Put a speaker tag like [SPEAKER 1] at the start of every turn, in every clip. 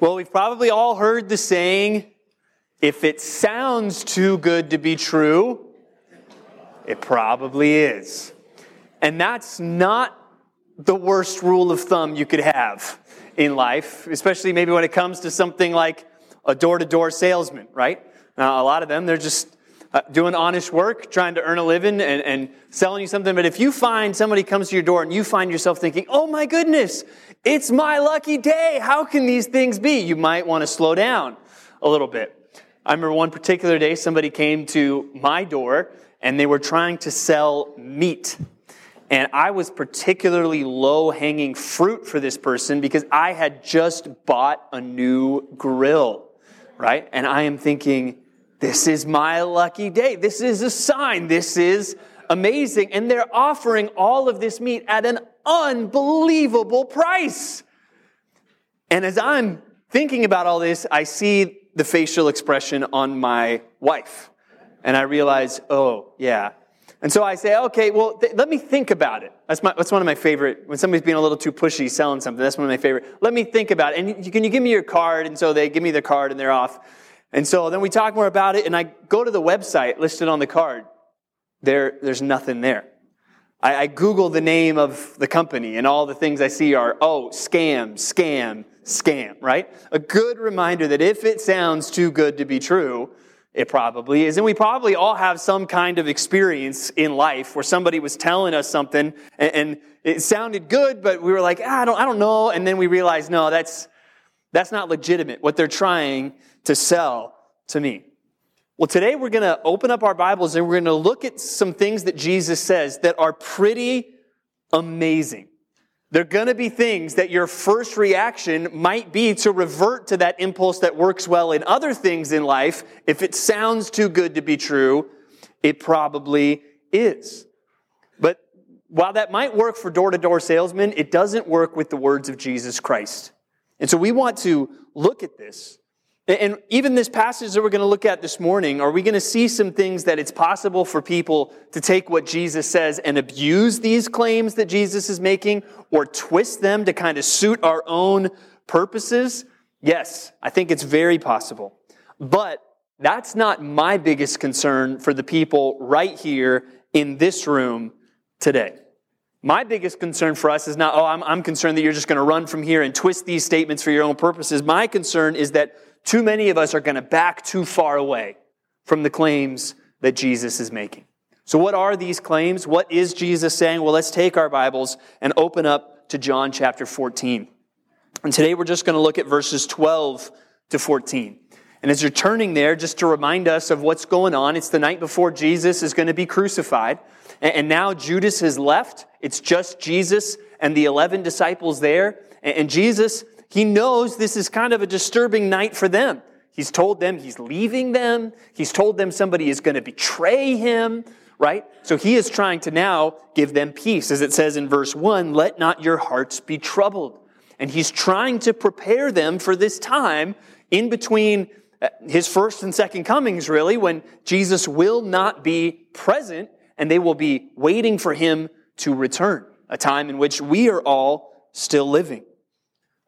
[SPEAKER 1] Well, we've probably all heard the saying if it sounds too good to be true, it probably is. And that's not the worst rule of thumb you could have in life, especially maybe when it comes to something like a door to door salesman, right? Now, a lot of them, they're just uh, doing honest work, trying to earn a living and, and selling you something. But if you find somebody comes to your door and you find yourself thinking, oh my goodness, it's my lucky day. How can these things be? You might want to slow down a little bit. I remember one particular day somebody came to my door and they were trying to sell meat. And I was particularly low hanging fruit for this person because I had just bought a new grill, right? And I am thinking, this is my lucky day. This is a sign. This is amazing. And they're offering all of this meat at an unbelievable price. And as I'm thinking about all this, I see the facial expression on my wife. And I realize, oh, yeah. And so I say, okay, well, th- let me think about it. That's, my, that's one of my favorite, when somebody's being a little too pushy selling something, that's one of my favorite. Let me think about it. And you, can you give me your card? And so they give me the card and they're off. And so then we talk more about it, and I go to the website listed on the card. There, there's nothing there. I, I Google the name of the company, and all the things I see are, oh, scam, scam, scam, right? A good reminder that if it sounds too good to be true, it probably is. And we probably all have some kind of experience in life where somebody was telling us something and, and it sounded good, but we were like, ah, I don't, I don't know. And then we realized, no, that's, that's not legitimate. What they're trying to sell to me. Well, today we're going to open up our Bibles and we're going to look at some things that Jesus says that are pretty amazing. They're going to be things that your first reaction might be to revert to that impulse that works well in other things in life. If it sounds too good to be true, it probably is. But while that might work for door to door salesmen, it doesn't work with the words of Jesus Christ. And so we want to look at this and even this passage that we're going to look at this morning, are we going to see some things that it's possible for people to take what Jesus says and abuse these claims that Jesus is making or twist them to kind of suit our own purposes? Yes, I think it's very possible. But that's not my biggest concern for the people right here in this room today. My biggest concern for us is not, oh, I'm, I'm concerned that you're just going to run from here and twist these statements for your own purposes. My concern is that too many of us are going to back too far away from the claims that Jesus is making. So, what are these claims? What is Jesus saying? Well, let's take our Bibles and open up to John chapter 14. And today we're just going to look at verses 12 to 14. And as you're turning there, just to remind us of what's going on, it's the night before Jesus is going to be crucified. And now Judas has left. It's just Jesus and the 11 disciples there. And Jesus he knows this is kind of a disturbing night for them. He's told them he's leaving them. He's told them somebody is going to betray him, right? So he is trying to now give them peace. As it says in verse 1, let not your hearts be troubled. And he's trying to prepare them for this time in between uh, his first and second comings, really, when Jesus will not be present and they will be waiting for him to return, a time in which we are all still living.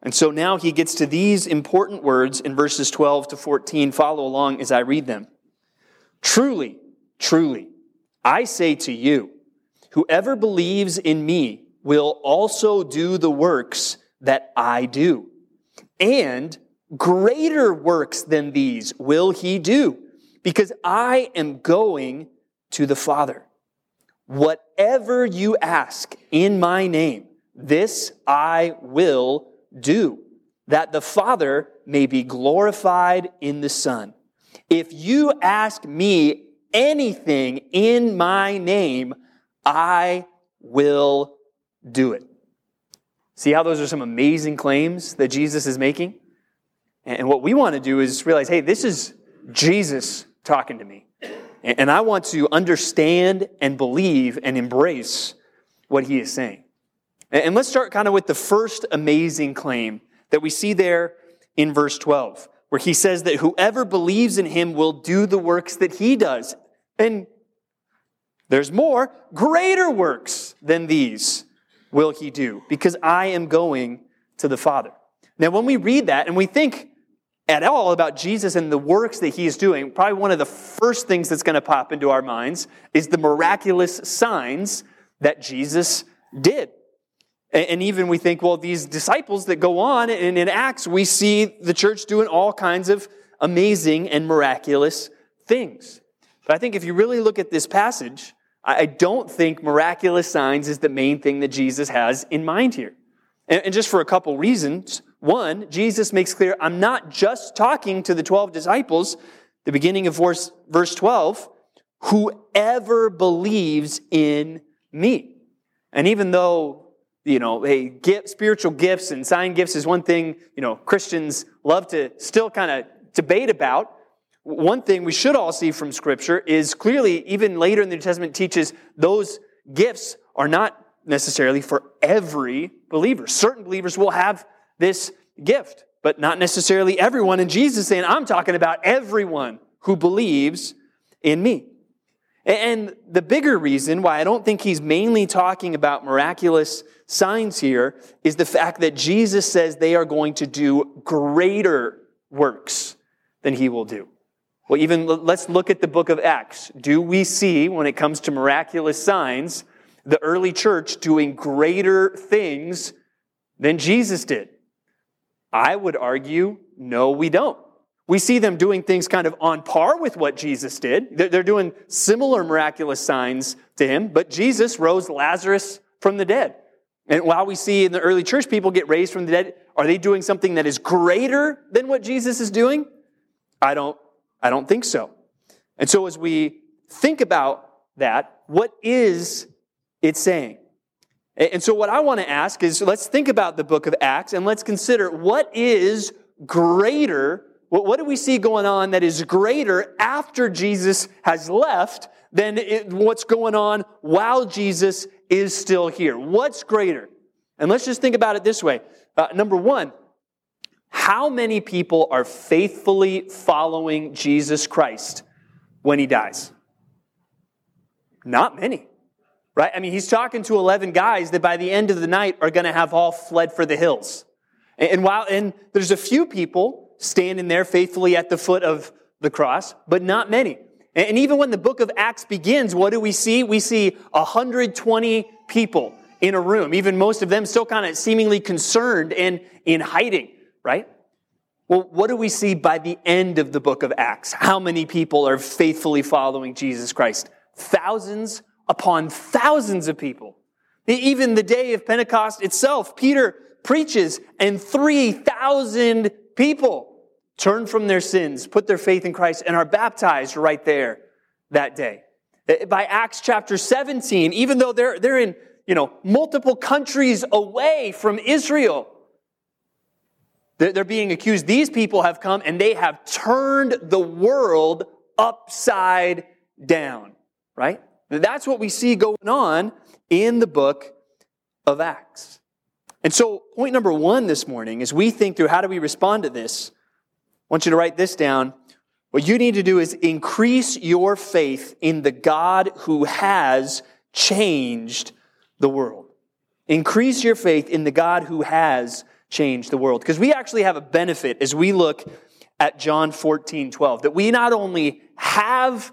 [SPEAKER 1] And so now he gets to these important words in verses 12 to 14. Follow along as I read them. Truly, truly, I say to you, whoever believes in me will also do the works that I do. And greater works than these will he do, because I am going to the Father. Whatever you ask in my name, this I will do, that the Father may be glorified in the Son. If you ask me anything in my name, I will do it. See how those are some amazing claims that Jesus is making? And what we want to do is realize hey, this is Jesus talking to me. And I want to understand and believe and embrace what he is saying. And let's start kind of with the first amazing claim that we see there in verse 12, where he says that whoever believes in him will do the works that he does. And there's more, greater works than these will he do, because I am going to the Father. Now, when we read that and we think at all about Jesus and the works that he is doing, probably one of the first things that's going to pop into our minds is the miraculous signs that Jesus did. And even we think, well, these disciples that go on and in Acts, we see the church doing all kinds of amazing and miraculous things. But I think if you really look at this passage, I don't think miraculous signs is the main thing that Jesus has in mind here. And just for a couple reasons. One, Jesus makes clear, I'm not just talking to the 12 disciples, the beginning of verse, verse 12, whoever believes in me. And even though you know, hey, gift, spiritual gifts and sign gifts is one thing, you know, Christians love to still kind of debate about. One thing we should all see from Scripture is clearly, even later in the New Testament, teaches those gifts are not necessarily for every believer. Certain believers will have this gift, but not necessarily everyone. And Jesus saying, I'm talking about everyone who believes in me. And the bigger reason why I don't think he's mainly talking about miraculous signs here is the fact that Jesus says they are going to do greater works than he will do. Well, even let's look at the book of Acts. Do we see, when it comes to miraculous signs, the early church doing greater things than Jesus did? I would argue, no, we don't. We see them doing things kind of on par with what Jesus did. They're doing similar miraculous signs to him, but Jesus rose Lazarus from the dead. And while we see in the early church people get raised from the dead, are they doing something that is greater than what Jesus is doing? I don't, I don't think so. And so as we think about that, what is it saying? And so what I want to ask is let's think about the book of Acts and let's consider what is greater what do we see going on that is greater after Jesus has left than what's going on while Jesus is still here? What's greater? And let's just think about it this way. Uh, number one, how many people are faithfully following Jesus Christ when he dies? Not many, right? I mean, he's talking to 11 guys that by the end of the night are going to have all fled for the hills. And, and while, and there's a few people standing there faithfully at the foot of the cross, but not many. And even when the book of Acts begins, what do we see? We see 120 people in a room, even most of them still kind of seemingly concerned and in hiding, right? Well, what do we see by the end of the book of Acts? How many people are faithfully following Jesus Christ? Thousands upon thousands of people. Even the day of Pentecost itself, Peter preaches and 3,000 people turn from their sins, put their faith in Christ, and are baptized right there that day. Eh, by Acts chapter 17, even though they're, they're in, you know, multiple countries away from Israel, they're being accused. These people have come and they have turned the world upside down, right? That's what we see going on in the book of Acts. And so, point number one this morning, as we think through how do we respond to this, want you to write this down. What you need to do is increase your faith in the God who has changed the world. Increase your faith in the God who has changed the world. Because we actually have a benefit as we look at John 14, 12, that we not only have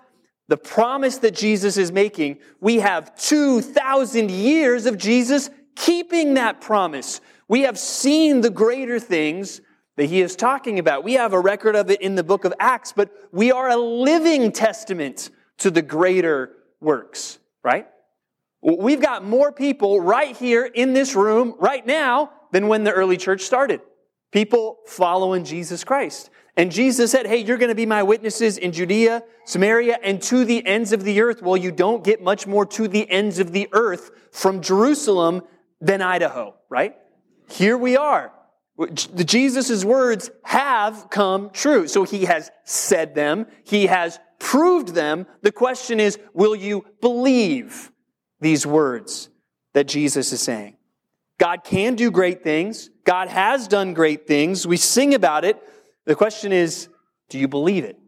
[SPEAKER 1] the promise that Jesus is making, we have 2,000 years of Jesus keeping that promise. We have seen the greater things that he is talking about. We have a record of it in the book of Acts, but we are a living testament to the greater works, right? We've got more people right here in this room right now than when the early church started. People following Jesus Christ. And Jesus said, Hey, you're going to be my witnesses in Judea, Samaria, and to the ends of the earth. Well, you don't get much more to the ends of the earth from Jerusalem than Idaho, right? Here we are. Jesus' words have come true. So he has said them. He has proved them. The question is, will you believe these words that Jesus is saying? God can do great things. God has done great things. We sing about it. The question is, do you believe it?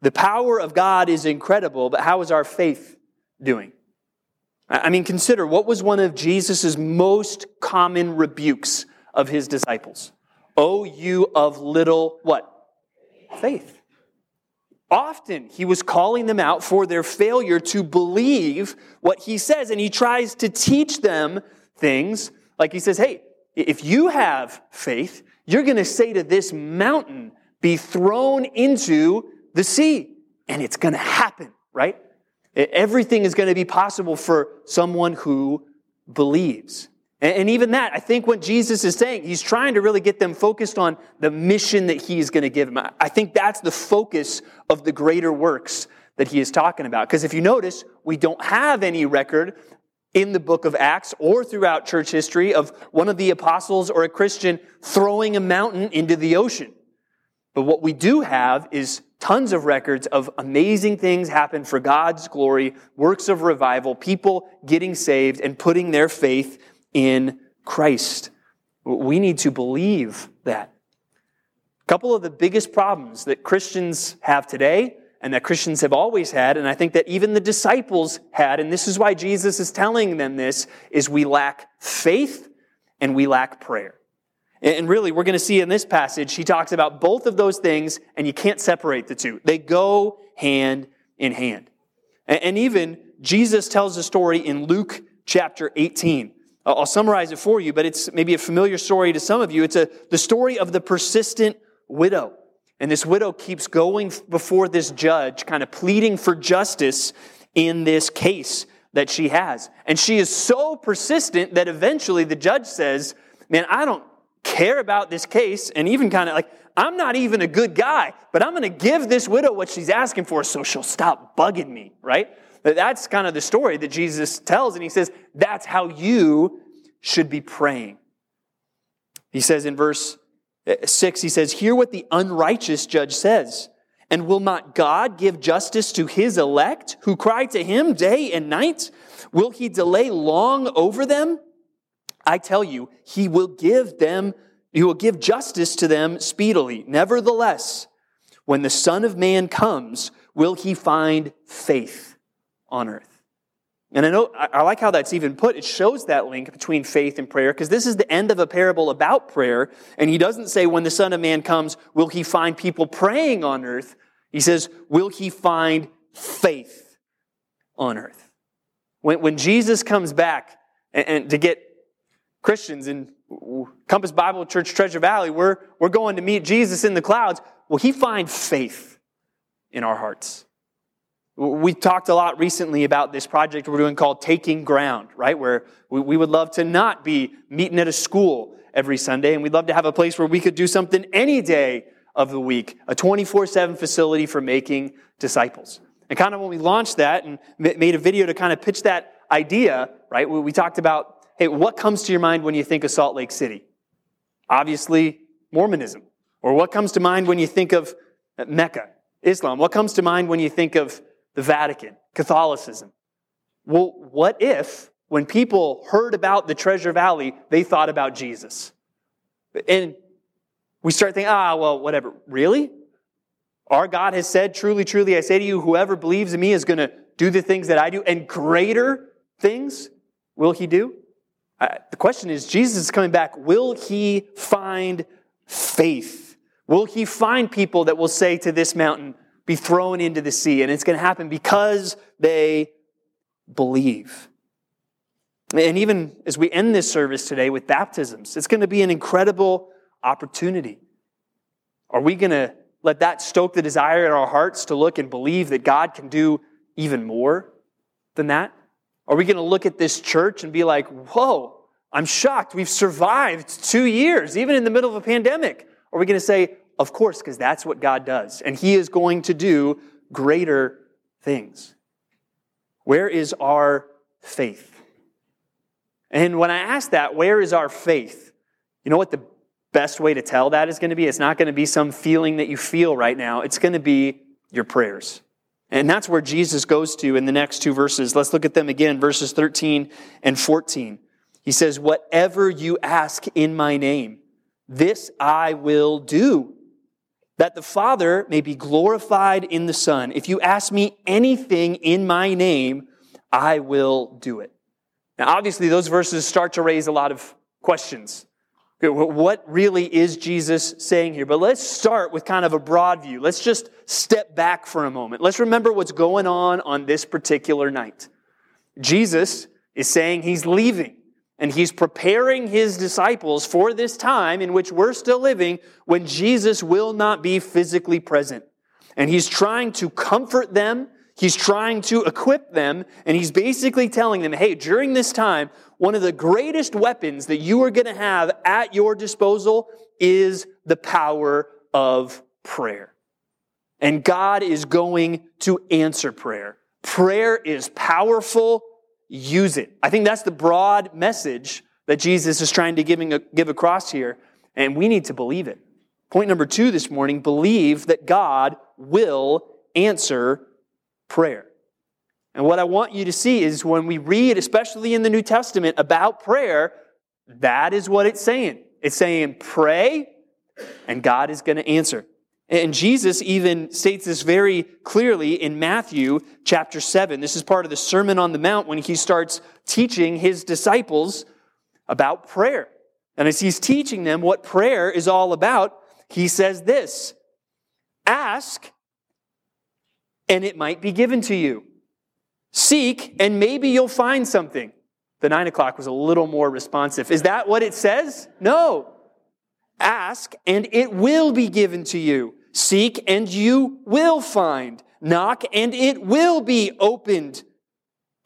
[SPEAKER 1] The power of God is incredible, but how is our faith doing? I mean, consider what was one of Jesus' most common rebukes of his disciples. O you of little what? Faith. Often he was calling them out for their failure to believe what he says, and he tries to teach them things like he says, Hey, if you have faith, you're going to say to this mountain, be thrown into the sea, and it's going to happen, right? Everything is going to be possible for someone who believes. And even that, I think what Jesus is saying, he's trying to really get them focused on the mission that he's going to give them. I think that's the focus of the greater works that he is talking about. Because if you notice, we don't have any record in the book of Acts or throughout church history of one of the apostles or a Christian throwing a mountain into the ocean. But what we do have is tons of records of amazing things happen for God's glory, works of revival, people getting saved and putting their faith in Christ. We need to believe that. A couple of the biggest problems that Christians have today and that Christians have always had, and I think that even the disciples had, and this is why Jesus is telling them this, is we lack faith and we lack prayer. And really, we're going to see in this passage, he talks about both of those things, and you can't separate the two. They go hand in hand. And even Jesus tells a story in Luke chapter 18 I'll summarize it for you, but it's maybe a familiar story to some of you. It's a, the story of the persistent widow. And this widow keeps going before this judge, kind of pleading for justice in this case that she has. And she is so persistent that eventually the judge says, Man, I don't care about this case. And even kind of like, I'm not even a good guy, but I'm going to give this widow what she's asking for so she'll stop bugging me, right? That's kind of the story that Jesus tells, and he says, that's how you should be praying. He says in verse 6, he says, Hear what the unrighteous judge says. And will not God give justice to his elect who cry to him day and night? Will he delay long over them? I tell you, he will give them, he will give justice to them speedily. Nevertheless, when the Son of Man comes, will he find faith on earth. And I know, I like how that's even put. It shows that link between faith and prayer, because this is the end of a parable about prayer. And he doesn't say, when the Son of Man comes, will he find people praying on earth? He says, will he find faith on earth? When, when Jesus comes back and, and to get Christians in Compass Bible Church Treasure Valley, we're, we're going to meet Jesus in the clouds. Will he find faith in our hearts? We talked a lot recently about this project we're doing called Taking Ground, right? Where we would love to not be meeting at a school every Sunday, and we'd love to have a place where we could do something any day of the week, a 24 7 facility for making disciples. And kind of when we launched that and made a video to kind of pitch that idea, right? We talked about, hey, what comes to your mind when you think of Salt Lake City? Obviously, Mormonism. Or what comes to mind when you think of Mecca, Islam? What comes to mind when you think of the Vatican, Catholicism. Well, what if when people heard about the Treasure Valley, they thought about Jesus? And we start thinking, ah, well, whatever. Really? Our God has said, truly, truly, I say to you, whoever believes in me is going to do the things that I do, and greater things will he do? Uh, the question is, Jesus is coming back. Will he find faith? Will he find people that will say to this mountain, be thrown into the sea. And it's going to happen because they believe. And even as we end this service today with baptisms, it's going to be an incredible opportunity. Are we going to let that stoke the desire in our hearts to look and believe that God can do even more than that? Are we going to look at this church and be like, whoa, I'm shocked. We've survived two years, even in the middle of a pandemic. Are we going to say, of course, because that's what God does. And He is going to do greater things. Where is our faith? And when I ask that, where is our faith? You know what the best way to tell that is going to be? It's not going to be some feeling that you feel right now, it's going to be your prayers. And that's where Jesus goes to in the next two verses. Let's look at them again, verses 13 and 14. He says, Whatever you ask in my name, this I will do that the Father may be glorified in the Son. If you ask me anything in my name, I will do it. Now, obviously, those verses start to raise a lot of questions. What really is Jesus saying here? But let's start with kind of a broad view. Let's just step back for a moment. Let's remember what's going on on this particular night. Jesus is saying he's leaving and he's preparing his disciples for this time in which we're still living when Jesus will not be physically present. And he's trying to comfort them He's trying to equip them, and he's basically telling them, hey, during this time, one of the greatest weapons that you are going to have at your disposal is the power of prayer. And God is going to answer prayer. Prayer is powerful. Use it. I think that's the broad message that Jesus is trying to giving, give across here, and we need to believe it. Point number two this morning believe that God will answer prayer. And what I want you to see is when we read, especially in the New Testament, about prayer, that is what it's saying. It's saying, pray, and God is going to answer. And Jesus even states this very clearly in Matthew chapter 7. This is part of the Sermon on the Mount when he starts teaching his disciples about prayer. And as he's teaching them what prayer is all about, he says this Ask, and it might be given to you. Seek, and maybe you'll find something. The nine o'clock was a little more responsive. Is that what it says? No. Ask, and it will be given to you. Seek, and you will find. Knock, and it will be opened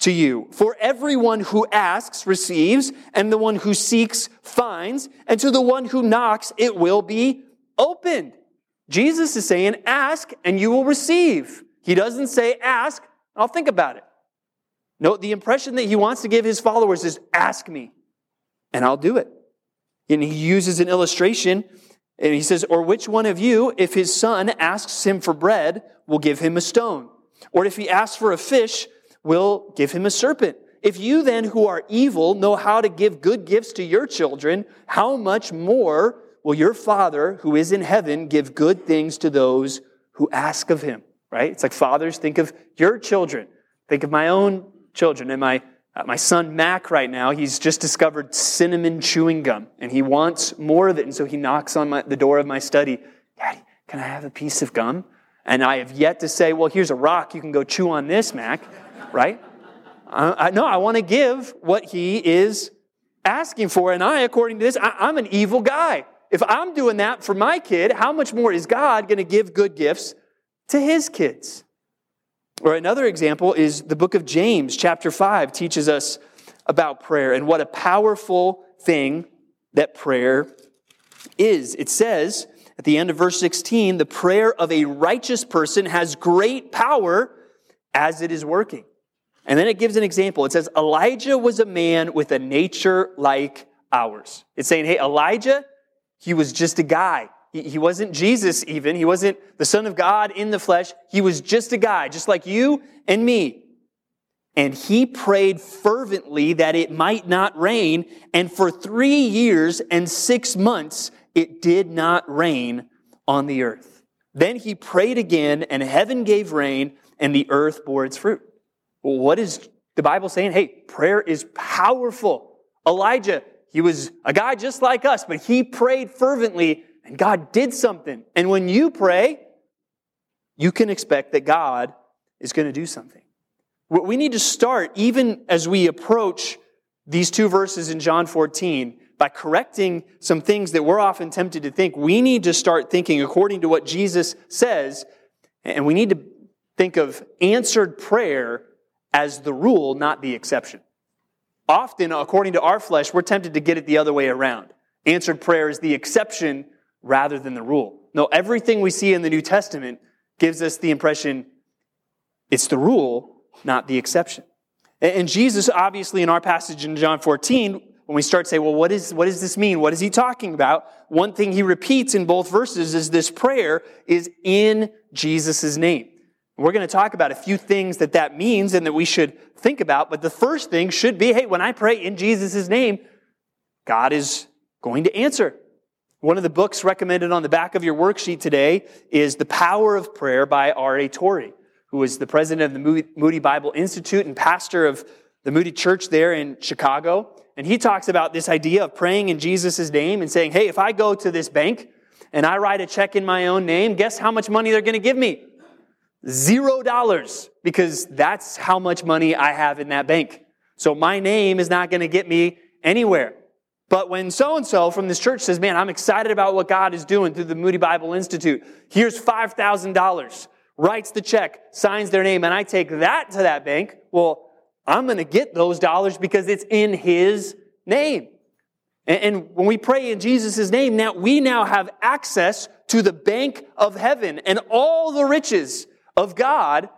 [SPEAKER 1] to you. For everyone who asks receives, and the one who seeks finds, and to the one who knocks it will be opened. Jesus is saying, Ask, and you will receive. He doesn't say, ask, I'll think about it. No, the impression that he wants to give his followers is ask me, and I'll do it. And he uses an illustration, and he says, Or which one of you, if his son asks him for bread, will give him a stone? Or if he asks for a fish, will give him a serpent? If you then, who are evil, know how to give good gifts to your children, how much more will your Father, who is in heaven, give good things to those who ask of him? right? It's like fathers, think of your children. Think of my own children. And my, uh, my son Mac right now, he's just discovered cinnamon chewing gum and he wants more of it. And so he knocks on my, the door of my study. Daddy, can I have a piece of gum? And I have yet to say, well, here's a rock. You can go chew on this, Mac, right? I, I, no, I want to give what he is asking for. And I, according to this, I, I'm an evil guy. If I'm doing that for my kid, how much more is God going to give good gifts to his kids. Or another example is the book of James, chapter 5, teaches us about prayer and what a powerful thing that prayer is. It says at the end of verse 16, the prayer of a righteous person has great power as it is working. And then it gives an example. It says, Elijah was a man with a nature like ours. It's saying, hey, Elijah, he was just a guy. He, wasn't Jesus even. He wasn't the Son of God in the flesh. He was just a guy, just like you and me. And he prayed fervently that it might not rain. And for three years and six months, it did not rain on the earth. Then he prayed again, and heaven gave rain, and the earth bore its fruit. What is the Bible saying? Hey, prayer is powerful. Elijah, he was a guy just like us, but he prayed fervently God did something. And when you pray, you can expect that God is going to do something. What we need to start, even as we approach these two verses in John 14, by correcting some things that we're often tempted to think. We need to start thinking according to what Jesus says, and we need to think of answered prayer as the rule, not the exception. Often, according to our flesh, we're tempted to get it the other way around. Answered prayer is the exception rather than the rule. No, everything we see in the New Testament gives us the impression it's the rule, not the exception. And Jesus, obviously, in our passage in John 14, when we start to say, well, what, is, what does this mean? What is he talking about? One thing he repeats in both verses is this prayer is in Jesus' name. We're going to talk about a few things that that means and that we should think about. But the first thing should be, hey, when I pray in Jesus' name, God is going to answer. One of the books recommended on the back of your worksheet today is The Power of Prayer by R.A. Torrey, who is the president of the Moody Bible Institute and pastor of the Moody Church there in Chicago. And he talks about this idea of praying in Jesus' name and saying, hey, if I go to this bank and I write a check in my own name, guess how much money they're going to give me? Zero dollars, because that's how much money I have in that bank. So my name is not going to get me anywhere. But when so and so from this church says, Man, I'm excited about what God is doing through the Moody Bible Institute, here's $5,000, writes the check, signs their name, and I take that to that bank, well, I'm going to get those dollars because it's in His name. And when we pray in Jesus' name, now we now have access to the bank of heaven and all the riches of God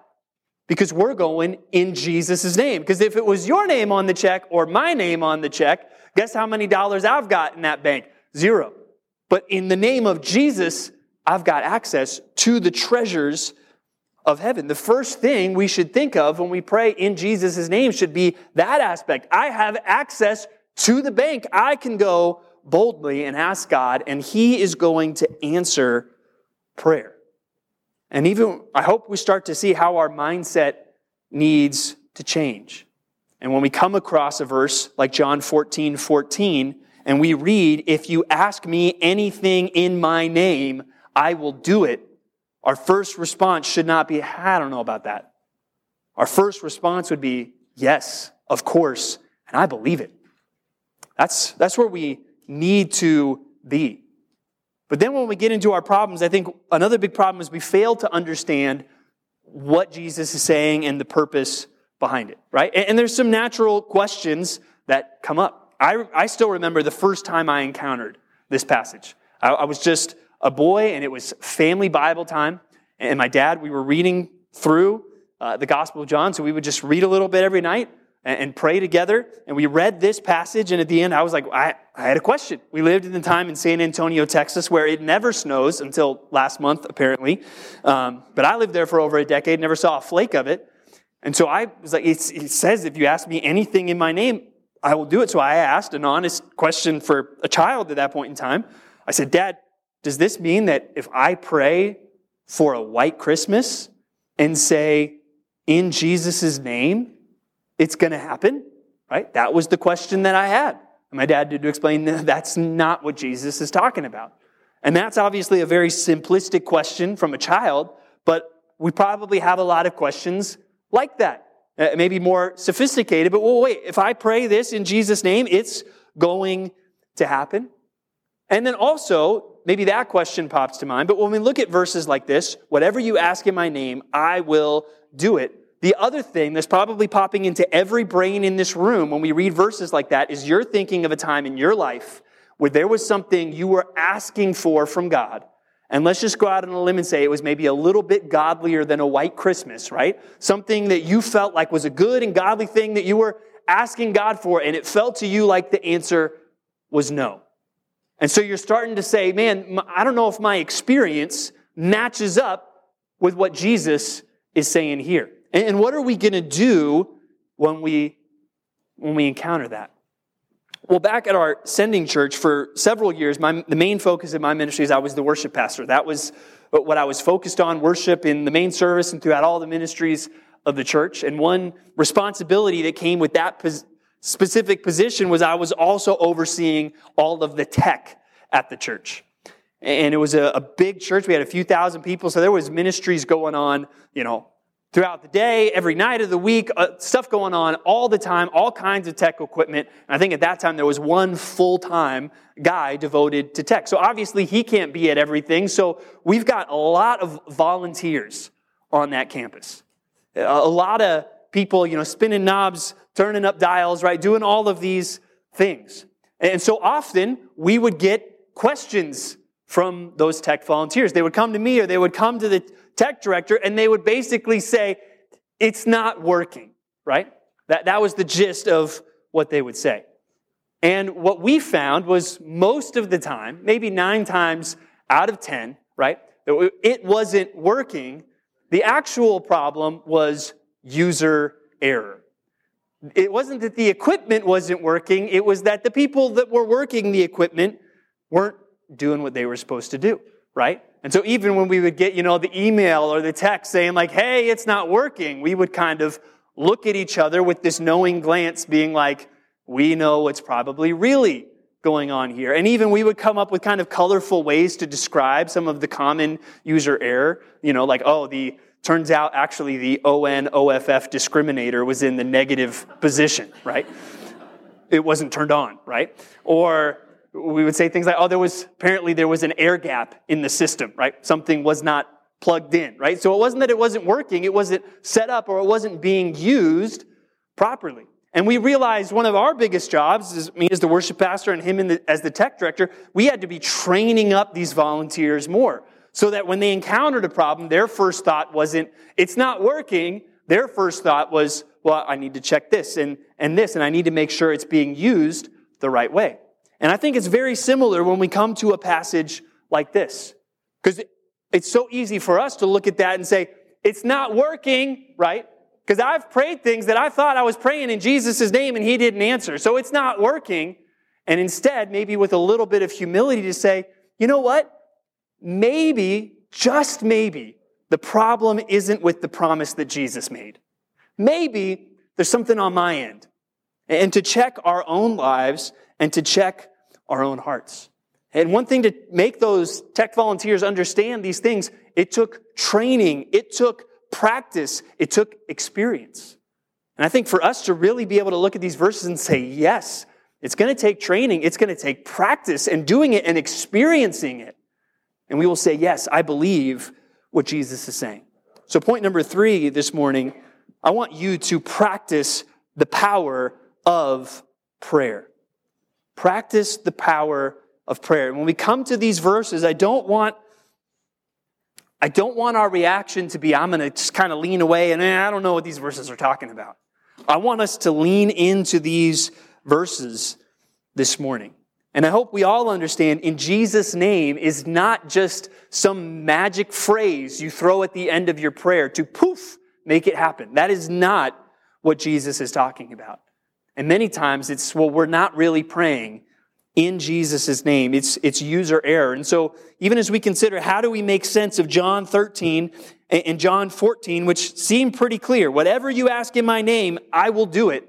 [SPEAKER 1] because we're going in Jesus' name. Because if it was your name on the check or my name on the check, guess how many dollars I've got in that bank? Zero. But in the name of Jesus, I've got access to the treasures of heaven. The first thing we should think of when we pray in Jesus' name should be that aspect. I have access to the bank. I can go boldly and ask God, and He is going to answer prayer. And even, I hope we start to see how our mindset needs to change. And when we come across a verse like John 14, 14, and we read, If you ask me anything in my name, I will do it. Our first response should not be, I don't know about that. Our first response would be, Yes, of course, and I believe it. That's, that's where we need to be. But then when we get into our problems, I think another big problem is we fail to understand what Jesus is saying and the purpose behind it, right? And, there's some natural questions that come up. I, I still remember the first time I encountered this passage. I, I was just a boy, and it was family Bible time. And my dad, we were reading through uh, the Gospel of John, so we would just read a little bit every night and, and pray together. And we read this passage, and at the end, I was like, I, I had a question. We lived in the time in San Antonio, Texas, where it never snows until last month, apparently. Um, but I lived there for over a decade, never saw a flake of it. And so I was like, it says, if you ask me anything in my name, I will do it. So I asked an honest question for a child at that point in time. I said, Dad, does this mean that if I pray for a white Christmas and say, in Jesus' name, it's going to happen, right? That was the question that I had. And my dad did to explain that that's not what Jesus is talking about. And that's obviously a very simplistic question from a child, but we probably have a lot of questions like that. Uh, maybe more sophisticated, but well, wait, if I pray this in Jesus' name, it's going to happen. And then also, maybe that question pops to mind, but when we look at verses like this, whatever you ask in my name, I will do it. The other thing that's probably popping into every brain in this room when we read verses like that is you're thinking of a time in your life where there was something you were asking for from God. And let's just go out on a limb and say it was maybe a little bit godlier than a white Christmas, right? Something that you felt like was a good and godly thing that you were asking God for, and it felt to you like the answer was no. And so you're starting to say, man, I don't know if my experience matches up with what Jesus is saying here. And what are we going to do when we, when we encounter that? Well, back at our sending church for several years, my, the main focus of my ministry is I was the worship pastor. That was what I was focused on worship in the main service and throughout all the ministries of the church. And one responsibility that came with that pos- specific position was I was also overseeing all of the tech at the church. And it was a, a big church. We had a few thousand people, so there was ministries going on, you know, throughout the day, every night of the week, uh, stuff going on all the time, all kinds of tech equipment. And I think at that time there was one full time guy devoted to tech. So obviously he can't be at everything. So we've got a lot of volunteers on that campus. A lot of people, you know, spinning knobs, turning up dials, right? Doing all of these things. And so often we would get questions from those tech volunteers. They would come to me or they would come to the tech director and they would basically say, it's not working, right? That, that was the gist of what they would say. And what we found was most of the time, maybe nine times out of 10, right? It wasn't working. The actual problem was user error. It wasn't that the equipment wasn't working, it was that the people that were working the equipment weren't doing what they were supposed to do, right? And so even when we would get, you know, the email or the text saying like, hey, it's not working, we would kind of look at each other with this knowing glance, being like, we know what's probably really going on here. And even we would come up with kind of colorful ways to describe some of the common user error, you know, like, oh, the turns out actually the ON OFF discriminator was in the negative position, right? It wasn't turned on, right? Or we would say things like, oh, there was apparently there was an air gap in the system, right? Something was not plugged in, right? So it wasn't that it wasn't working, it wasn't set up or it wasn't being used properly. And we realized one of our biggest jobs, as me as the worship pastor and him the, as the tech director, we had to be training up these volunteers more so that when they encountered a problem, their first thought wasn't, it's not working. Their first thought was, well, I need to check this and, and this, and I need to make sure it's being used the right way. And I think it's very similar when we come to a passage like this. Because it's so easy for us to look at that and say, it's not working, right? Because I've prayed things that I thought I was praying in Jesus' name and he didn't answer. So it's not working. And instead, maybe with a little bit of humility to say, you know what? Maybe, just maybe, the problem isn't with the promise that Jesus made. Maybe there's something on my end. And to check our own lives and to check our own hearts. And one thing to make those tech volunteers understand these things, it took training, it took practice, it took experience. And I think for us to really be able to look at these verses and say, yes, it's going to take training, it's going to take practice and doing it and experiencing it. And we will say, yes, I believe what Jesus is saying. So, point number three this morning, I want you to practice the power of prayer. Practice the power of prayer. When we come to these verses, I don't want I don't want our reaction to be, I'm going to just kind of lean away and eh, I don't know what these verses are talking about. I want us to lean into these verses this morning. And I hope we all understand in Jesus' name is not just some magic phrase you throw at the end of your prayer to poof, make it happen. That is not what Jesus is talking about. And many times it's, well, we're not really praying in Jesus' name. It's, it's user error. And so even as we consider how do we make sense of John 13 and John 14, which seem pretty clear, whatever you ask in my name, I will do it.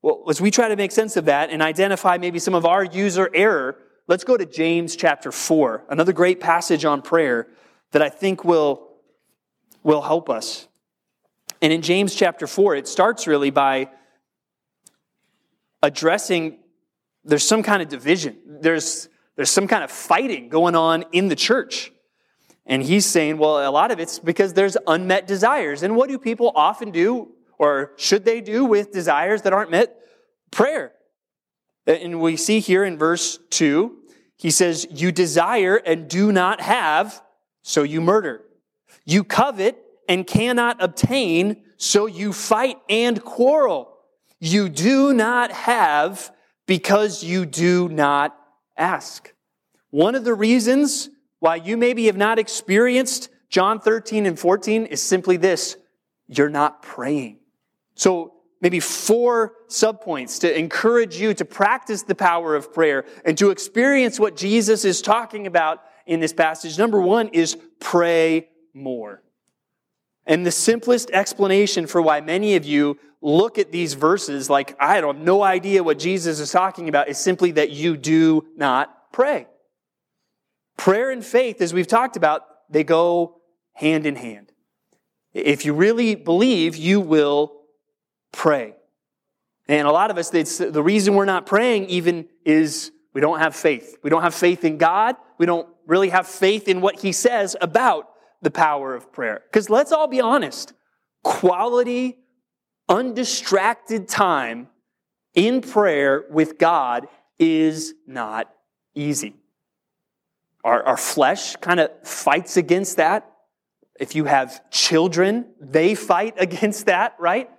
[SPEAKER 1] Well, as we try to make sense of that and identify maybe some of our user error, let's go to James chapter 4, another great passage on prayer that I think will, will help us. And in James chapter 4, it starts really by addressing there's some kind of division. There's, there's some kind of fighting going on in the church. And he's saying, well, a lot of it's because there's unmet desires. And what do people often do, or should they do with desires that aren't met? Prayer. And we see here in verse 2, he says, You desire and do not have, so you murder. You covet and cannot obtain, so you fight and quarrel. You do not have because you do not ask. One of the reasons why you maybe have not experienced John 13 and 14 is simply this you're not praying. So, maybe four subpoints to encourage you to practice the power of prayer and to experience what Jesus is talking about in this passage. Number one is pray more. And the simplest explanation for why many of you look at these verses like, I don't have no idea what Jesus is talking about, is simply that you do not pray. Prayer and faith, as we've talked about, they go hand in hand. If you really believe, you will pray. And a lot of us, the reason we're not praying even is we don't have faith. We don't have faith in God. We don't really have faith in what He says about the power of prayer. Because let's all be honest quality undistracted time in prayer with God is not easy. Our, our flesh kind of fights against that. If you have children, they fight against that, right?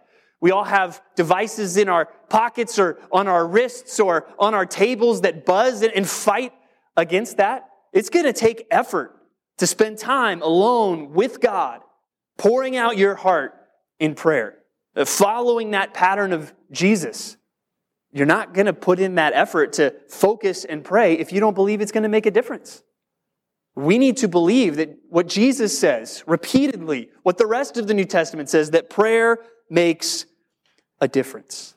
[SPEAKER 1] We all have devices in our pockets or on our wrists or on our tables that buzz and fight against that. It's going to take effort to spend time alone with God, pouring out your heart in prayer. Uh, following that pattern of Jesus. You're not going to put in that effort to focus and pray if you don't believe it's going to make a difference. We need to believe that what Jesus says repeatedly, what the rest of the New Testament says, that prayer makes a difference.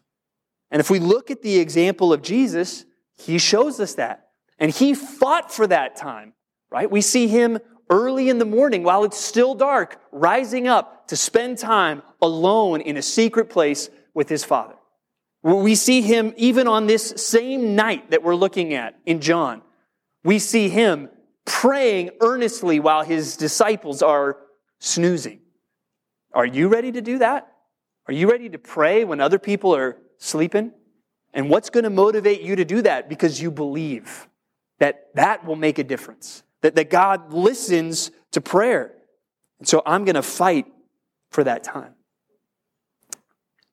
[SPEAKER 1] And if we look at the example of Jesus, he shows us that. And he fought for that time, right? We see him early in the morning while it's still dark, rising up to spend time alone in a secret place with his father. We see him even on this same night that we're looking at in John. We see him praying earnestly while his disciples are snoozing. Are you ready to do that? Are you ready to pray when other people are sleeping? And what's going to motivate you to do that? Because you believe that that will make a difference, that, that God listens to prayer. And so I'm going to fight for that time.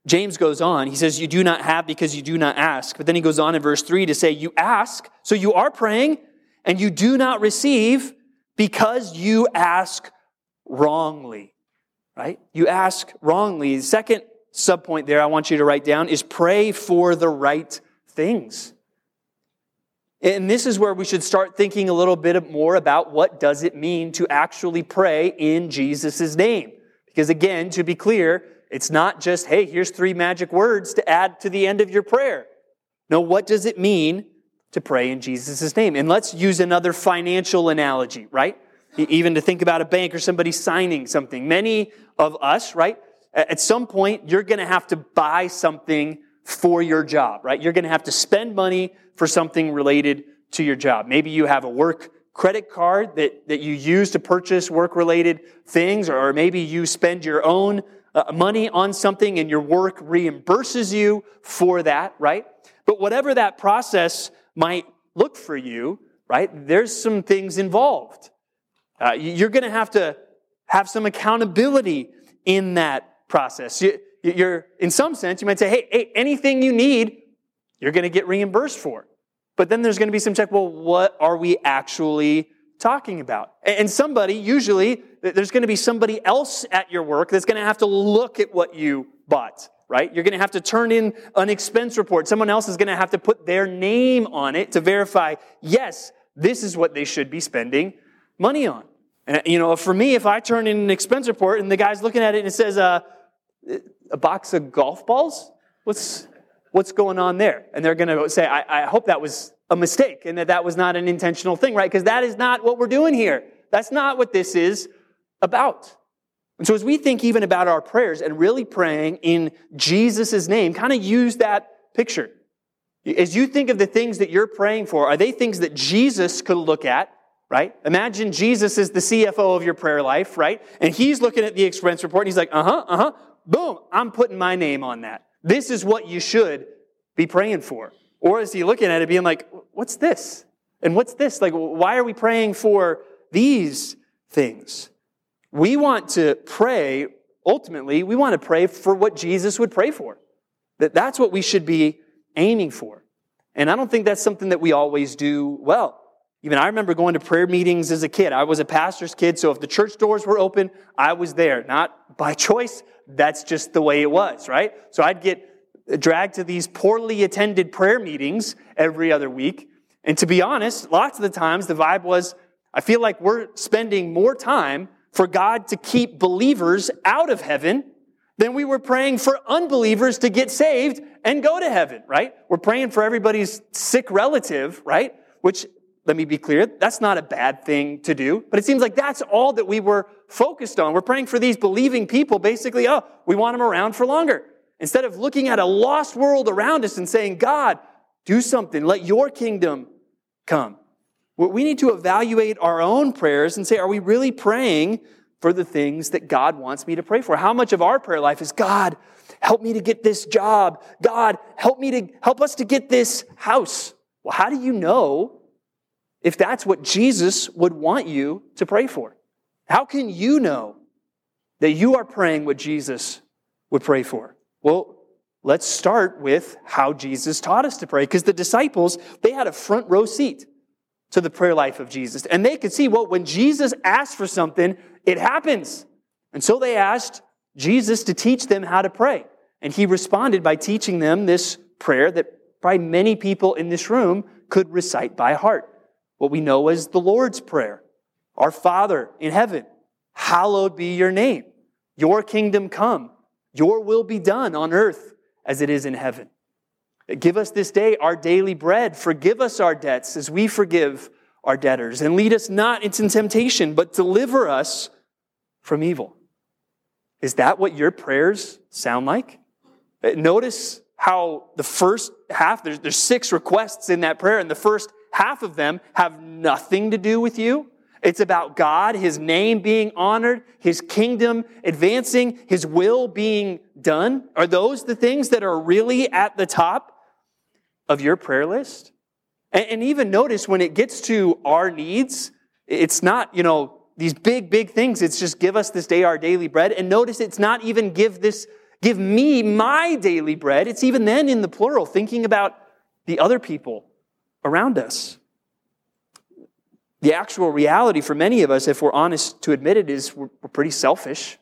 [SPEAKER 1] James goes on. He says, You do not have because you do not ask. But then he goes on in verse 3 to say, You ask, so you are praying, and you do not receive because you ask wrongly. Right? You ask wrongly. The second subpoint there I want you to write down is pray for the right things. And this is where we should start thinking a little bit more about what does it mean to actually pray in Jesus' name. Because again, to be clear, it's not just, hey, here's three magic words to add to the end of your prayer. No, what does it mean to pray in Jesus' name? And let's use another financial analogy, right? Even to think about a bank or somebody signing something. Many of us, right? At some point, you're going to have to buy something for your job, right? You're going to have to spend money for something related to your job. Maybe you have a work credit card that, that you use to purchase work related things, or maybe you spend your own uh, money on something and your work reimburses you for that, right? But whatever that process might look for you, right, there's some things involved. Uh, you're going to have to have some accountability in that process. You, you're, in some sense, you might say, hey, hey, anything you need, you're going to get reimbursed for. But then there's going to be some check, well, what are we actually talking about? And somebody, usually, there's going to be somebody else at your work that's going to have to look at what you bought, right? You're going to have to turn in an expense report. Someone else is going to have to put their name on it to verify, yes, this is what they should be spending money on. And, you know, for me, if I turn in an expense report and the guy's looking at it and it says, uh, a box of golf balls? What's, what's going on there? And they're going to say, I, I hope that was a mistake and that that was not an intentional thing, right? Because that is not what we're doing here. That's not what this is about. And so as we think even about our prayers and really praying in Jesus' name, kind of use that picture. As you think of the things that you're praying for, are they things that Jesus could look at, right? Imagine Jesus is the CFO of your prayer life, right? And he's looking at the expense report and he's like, uh huh, uh huh, boom, I'm putting my name on that. This is what you should be praying for. Or is he looking at it being like, what's this? And what's this? Like, why are we praying for these things? We want to pray, ultimately, we want to pray for what Jesus would pray for. That that's what we should be aiming for. And I don't think that's something that we always do well. Even I remember going to prayer meetings as a kid. I was a pastor's kid, so if the church doors were open, I was there. Not by choice, that's just the way it was, right? So I'd get dragged to these poorly attended prayer meetings every other week. And to be honest, lots of the times the vibe was, I feel like we're spending more time for God to keep believers out of heaven than we were praying for unbelievers to get saved and go to heaven, right? We're praying for everybody's sick relative, right? Which, let me be clear, that's not a bad thing to do, but it seems like that's all that we were focused on. We're praying for these believing people, basically, oh, we want them around for longer. Instead of looking at a lost world around us and saying, God, do something, let your kingdom come. We need to evaluate our own prayers and say, are we really praying for the things that God wants me to pray for? How much of our prayer life is, God, help me to get this job. God, help me to, help us to get this house. Well, how do you know if that's what Jesus would want you to pray for? How can you know that you are praying what Jesus would pray for? Well, let's start with how Jesus taught us to pray because the disciples, they had a front row seat to the prayer life of Jesus. And they could see, well, when Jesus asks for something, it happens. And so they asked Jesus to teach them how to pray. And he responded by teaching them this prayer that probably many people in this room could recite by heart. What we know as the Lord's Prayer. Our Father in heaven, hallowed be your name. Your kingdom come. Your will be done on earth as it is in heaven. Give us this day our daily bread. Forgive us our debts as we forgive our debtors. And lead us not into temptation, but deliver us from evil. Is that what your prayers sound like? Uh, notice how the first half, there's, there's six requests in that prayer, and the first half of them have nothing to do with you. It's about God, His name being honored, His kingdom advancing, His will being done. Are those the things that are really at the top of your prayer list? And, even notice when it gets to our needs, it's not, you know, these big, big things. It's just give us this day our daily bread. And notice it's not even give this, give me my daily bread. It's even then in the plural, thinking about the other people around us. The actual reality for many of us, if we're honest to admit it, is we're, pretty selfish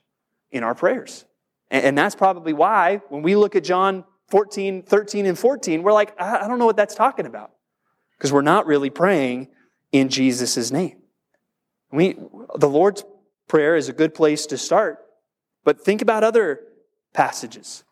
[SPEAKER 1] in our prayers. And, that's probably why when we look at John 14, 13, and 14, we're like, I, don't know what that's talking about. Because we're not really praying in Jesus' name. We, the Lord's Prayer is a good place to start, but think about other passages.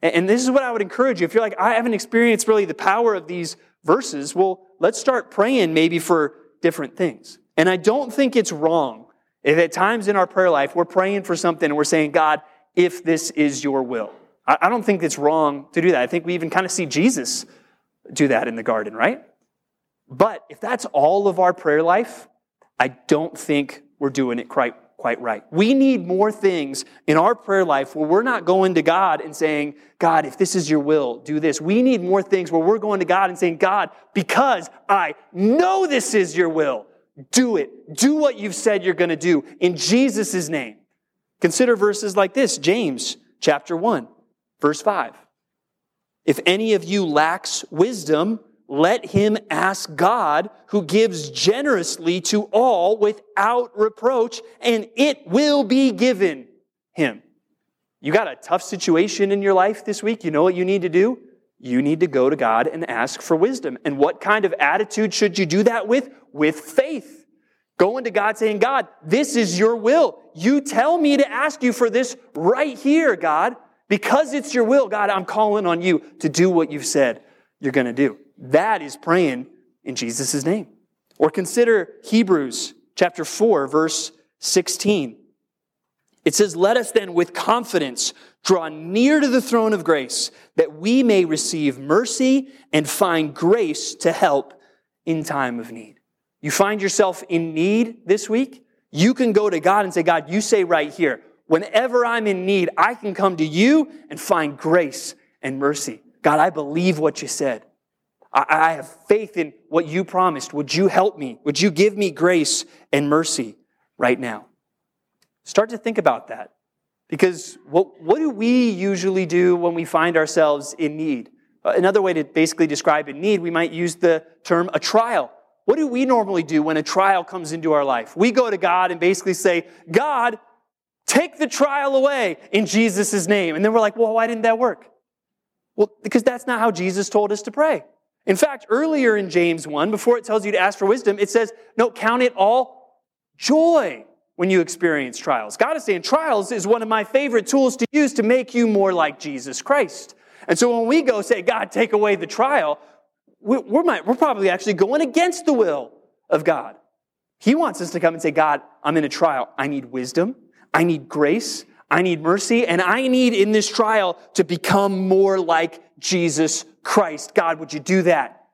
[SPEAKER 1] And this is what I would encourage you. If you're like, I haven't experienced really the power of these verses, well, let's start praying maybe for different things. And I don't think it's wrong if at times in our prayer life we're praying for something and we're saying, God, if this is your will. I don't think it's wrong to do that. I think we even kind of see Jesus do that in the garden, right? But if that's all of our prayer life, I don't think we're doing it quite, quite right. We need more things in our prayer life where we're not going to God and saying, God, if this is your will, do this. We need more things where we're going to God and saying, God, because I know this is your will, do it. Do what you've said you're going to do in Jesus' name. Consider verses like this James chapter 1, verse 5. If any of you lacks wisdom, let him ask God, who gives generously to all without reproach, and it will be given him. You got a tough situation in your life this week. You know what you need to do? You need to go to God and ask for wisdom. And what kind of attitude should you do that with? With faith. Going to God saying, God, this is your will. You tell me to ask you for this right here, God. Because it's your will, God, I'm calling on you to do what you've said you're going to do. That is praying in Jesus' name. Or consider Hebrews chapter 4, verse 16. It says, Let us then with confidence draw near to the throne of grace that we may receive mercy and find grace to help in time of need. You find yourself in need this week? You can go to God and say, God, you say right here, whenever I'm in need, I can come to you and find grace and mercy. God, I believe what you said. I have faith in what you promised. Would you help me? Would you give me grace and mercy right now? Start to think about that. Because what, what do we usually do when we find ourselves in need? Uh, another way to basically describe in need, we might use the term a trial. What do we normally do when a trial comes into our life? We go to God and basically say, God, take the trial away in Jesus' name. And then we're like, well, why didn't that work? Well, because that's not how Jesus told us to pray. In fact, earlier in James 1, before it tells you to ask for wisdom, it says, no, count it all joy when you experience trials. God is saying trials is one of my favorite tools to use to make you more like Jesus Christ. And so when we go say, God, take away the trial, we're, we're probably actually going against the will of God. He wants us to come and say, God, I'm in a trial. I need wisdom. I need grace. I need mercy. And I need in this trial to become more like Jesus Christ. God, would you do that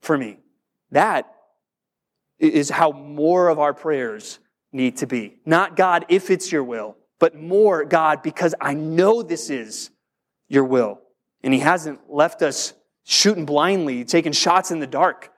[SPEAKER 1] for me? That is how more of our prayers need to be. Not God, if it's your will, but more God, because I know this is your will. And He hasn't left us shooting blindly, taking shots in the dark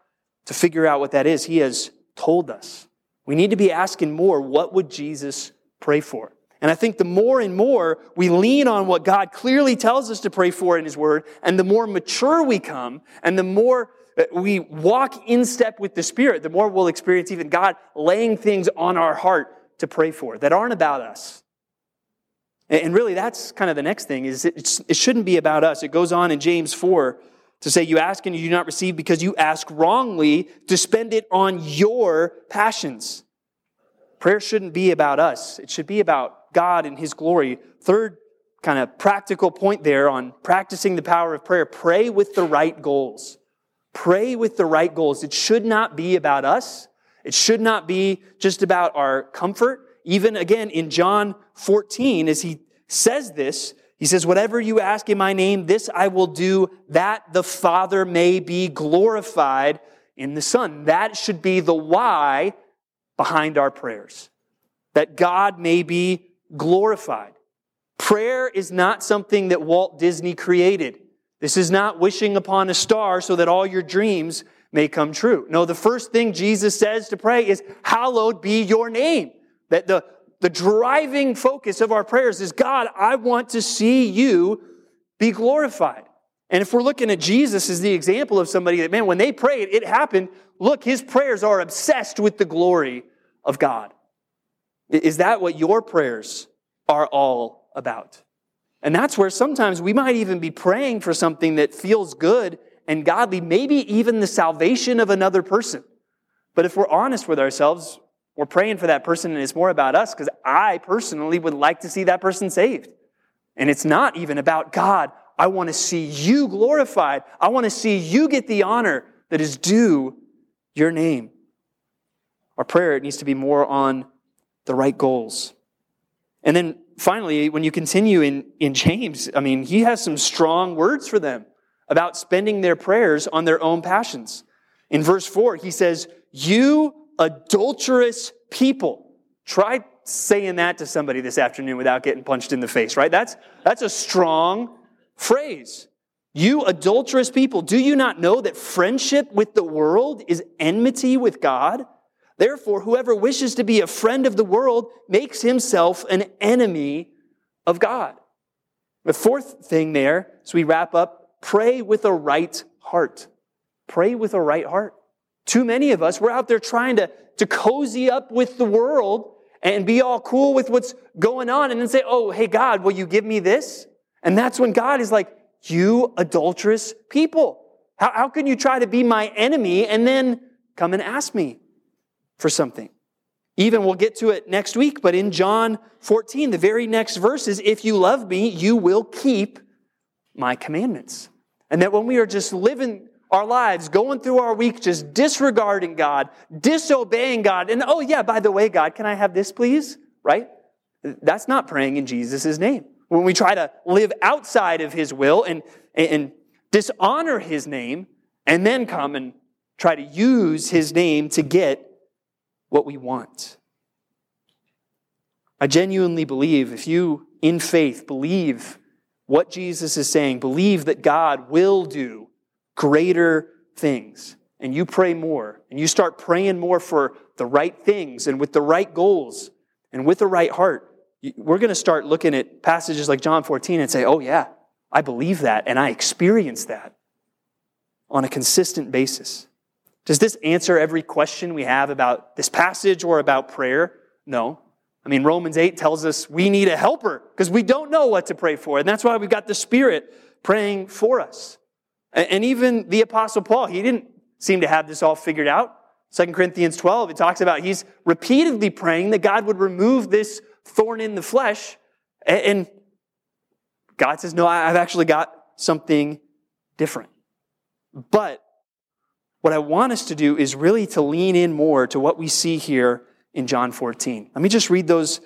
[SPEAKER 1] to figure out what that is. He has told us. We need to be asking more what would Jesus pray for? And I think the more and more we lean on what God clearly tells us to pray for in His Word, and the more mature we come, and the more uh, we walk in step with the Spirit, the more we'll experience even God laying things on our heart to pray for that aren't about us. And really, that's kind of the next thing is it, it shouldn't be about us. It goes on in James 4 to say, You ask and you do not receive because you ask wrongly to spend it on your passions. Prayer shouldn't be about us, it should be about God and His glory. Third kind of practical point there on practicing the power of prayer. Pray with the right goals. Pray with the right goals. It should not be about us. It should not be just about our comfort. Even again in John 14, as he says this, he says, Whatever you ask in my name, this I will do, that the Father may be glorified in the Son. That should be the why behind our prayers, that God may be glorified. Prayer is not something that Walt Disney created. This is not wishing upon a star so that all your dreams may come true. No, the first thing Jesus says to pray is, Hallowed be your name. That the, the driving focus of our prayers is God, I want to see you be glorified. And if we're looking at Jesus as the example of somebody that, man, when they prayed, it happened. Look, his prayers are obsessed with the glory of God. Is that what your prayers are all about? And that's where sometimes we might even be praying for something that feels good and godly, maybe even the salvation of another person. But if we're honest with ourselves, we're praying for that person and it's more about us because I personally would like to see that person saved. And it's not even about God. I want to see you glorified. I want to see you get the honor that is due your name. Our prayer it needs to be more on the right goals. And then finally, when you continue in, in James, I mean, he has some strong words for them about spending their prayers on their own passions. In verse 4, he says, You adulterous people. Try saying that to somebody this afternoon without getting punched in the face, right? That's, that's a strong phrase. You adulterous people, do you not know that friendship with the world is enmity with God? Therefore, whoever wishes to be a friend of the world makes himself an enemy of God. The fourth thing there, as we wrap up, pray with a right heart. Pray with a right heart. Too many of us, we're out there trying to, to cozy up with the world and be all cool with what's going on and then say, oh, hey, God, will you give me this? And that's when God is like, you adulterous people. How, how can you try to be my enemy and then come and ask me for something? Even we'll get to it next week, but in John 14, the very next verse is, if you love me, you will keep my commandments. And that when we are just living our lives, going through our week, just disregarding God, disobeying God. And oh, yeah, by the way, God, can I have this, please? Right? That's not praying in Jesus' name. When we try to live outside of His will and, and dishonor His name, and then come and try to use His name to get what we want. I genuinely believe if you, in faith, believe what Jesus is saying, believe that God will do greater things and you pray more and you start praying more for the right things and with the right goals and with the right heart, we're going to start looking at passages like John 14 and say, oh, yeah, I believe that and I experience that on a consistent basis. Does this answer every question we have about this passage or about prayer? No. I mean, Romans 8 tells us we need a helper because we don't know what to pray for. And that's why we've got the Spirit praying for us. And even the Apostle Paul, he didn't seem to have this all figured out. 2 Corinthians 12, it talks about he's repeatedly praying that God would remove this thorn in the flesh. And God says, No, I've actually got something different. But what I want us to do is really to lean in more to what we see here in John 14. Let me just read those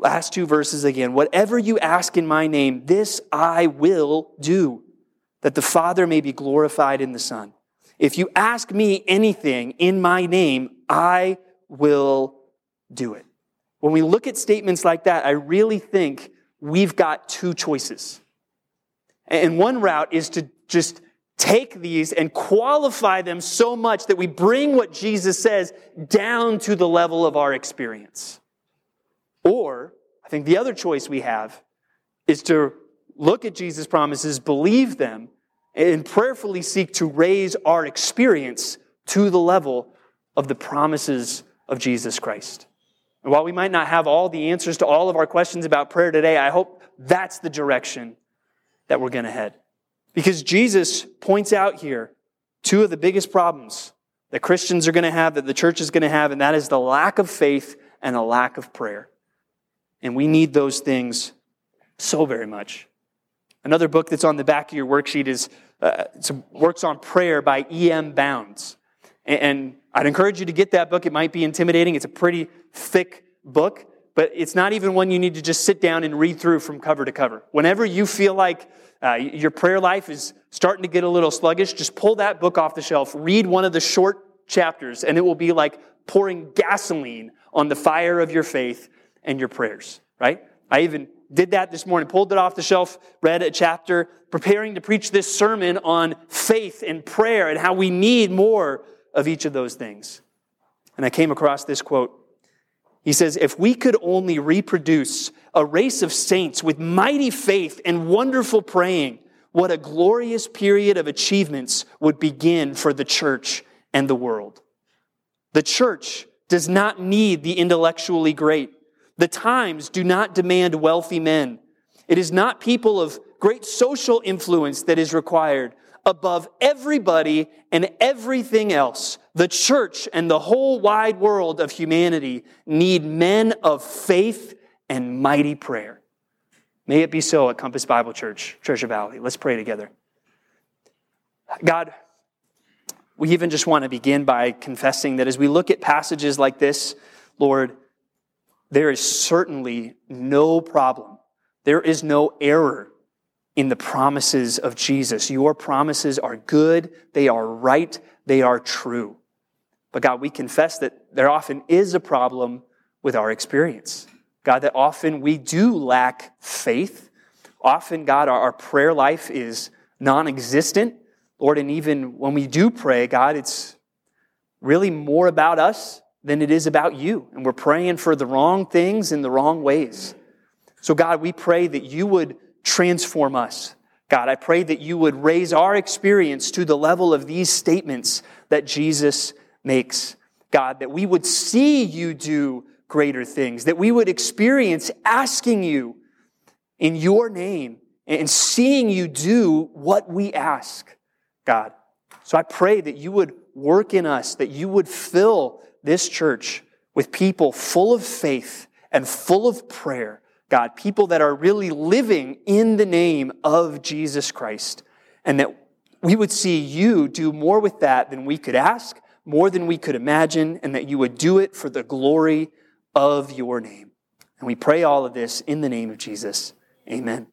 [SPEAKER 1] last two verses again. Whatever you ask in my name, this I will do that the Father may be glorified in the Son. If you ask me anything in my name, I will do it. When we look at statements like that, I really think we've got two choices. And one route is to just take these and qualify them so much that we bring what Jesus says down to the level of our experience. Or, I think the other choice we have is to look at Jesus' promises, believe them, and prayerfully seek to raise our experience to the level of the promises of Jesus Christ. And while we might not have all the answers to all of our questions about prayer today, I hope that's the direction that we're going to head. Because Jesus points out here two of the biggest problems that Christians are going to have, that the church is going to have, and that is the lack of faith and a lack of prayer. And we need those things So very much. Another book that's on the back of your worksheet is uh, Works on Prayer by E.M. Bounds. And, and I'd encourage you to get that book. It might be intimidating. It's a pretty thick book, but it's not even one you need to just sit down and read through from cover to cover. Whenever you feel like uh, your prayer life is starting to get a little sluggish, just pull that book off the shelf, read one of the short chapters, and it will be like pouring gasoline on the fire of your faith and your prayers, right? I even did that this morning, pulled it off the shelf, read a chapter, preparing to preach this sermon on faith and prayer and how we need more of each of those things. And I came across this quote. He says, If we could only reproduce a race of saints with mighty faith and wonderful praying, what a glorious period of achievements would begin for the church and the world. The church does not need the intellectually great. The times do not demand wealthy men. It is not people of great social influence that is required. Above everybody and everything else, the church and the whole wide world of humanity need men of faith and mighty prayer. May it be so at Compass Bible Church, Treasure Valley. Let's pray together. God, we even just want to begin by confessing that as we look at passages like this, Lord, there is certainly no problem. There is no error in the promises of Jesus. Your promises are good, they are right, they are true. But God, we confess that there often is a problem with our experience. God, that often we do lack faith. Often, God, our, prayer life is non existent. Lord, and even when we do pray, God, it's really more about us than it is about you. And we're praying for the wrong things in the wrong ways. So, God, we pray that you would transform us. God, I pray that you would raise our experience to the level of these statements that Jesus makes. God, that we would see you do greater things, that we would experience asking you in your name and seeing you do what we ask, God. So I pray that you would work in us, that you would fill this church with people full of faith and full of prayer, God, people that are really living in the name of Jesus Christ, and that we would see you do more with that than we could ask, more than we could imagine, and that you would do it for the glory of your name. And we pray all of this in the name of Jesus. Amen.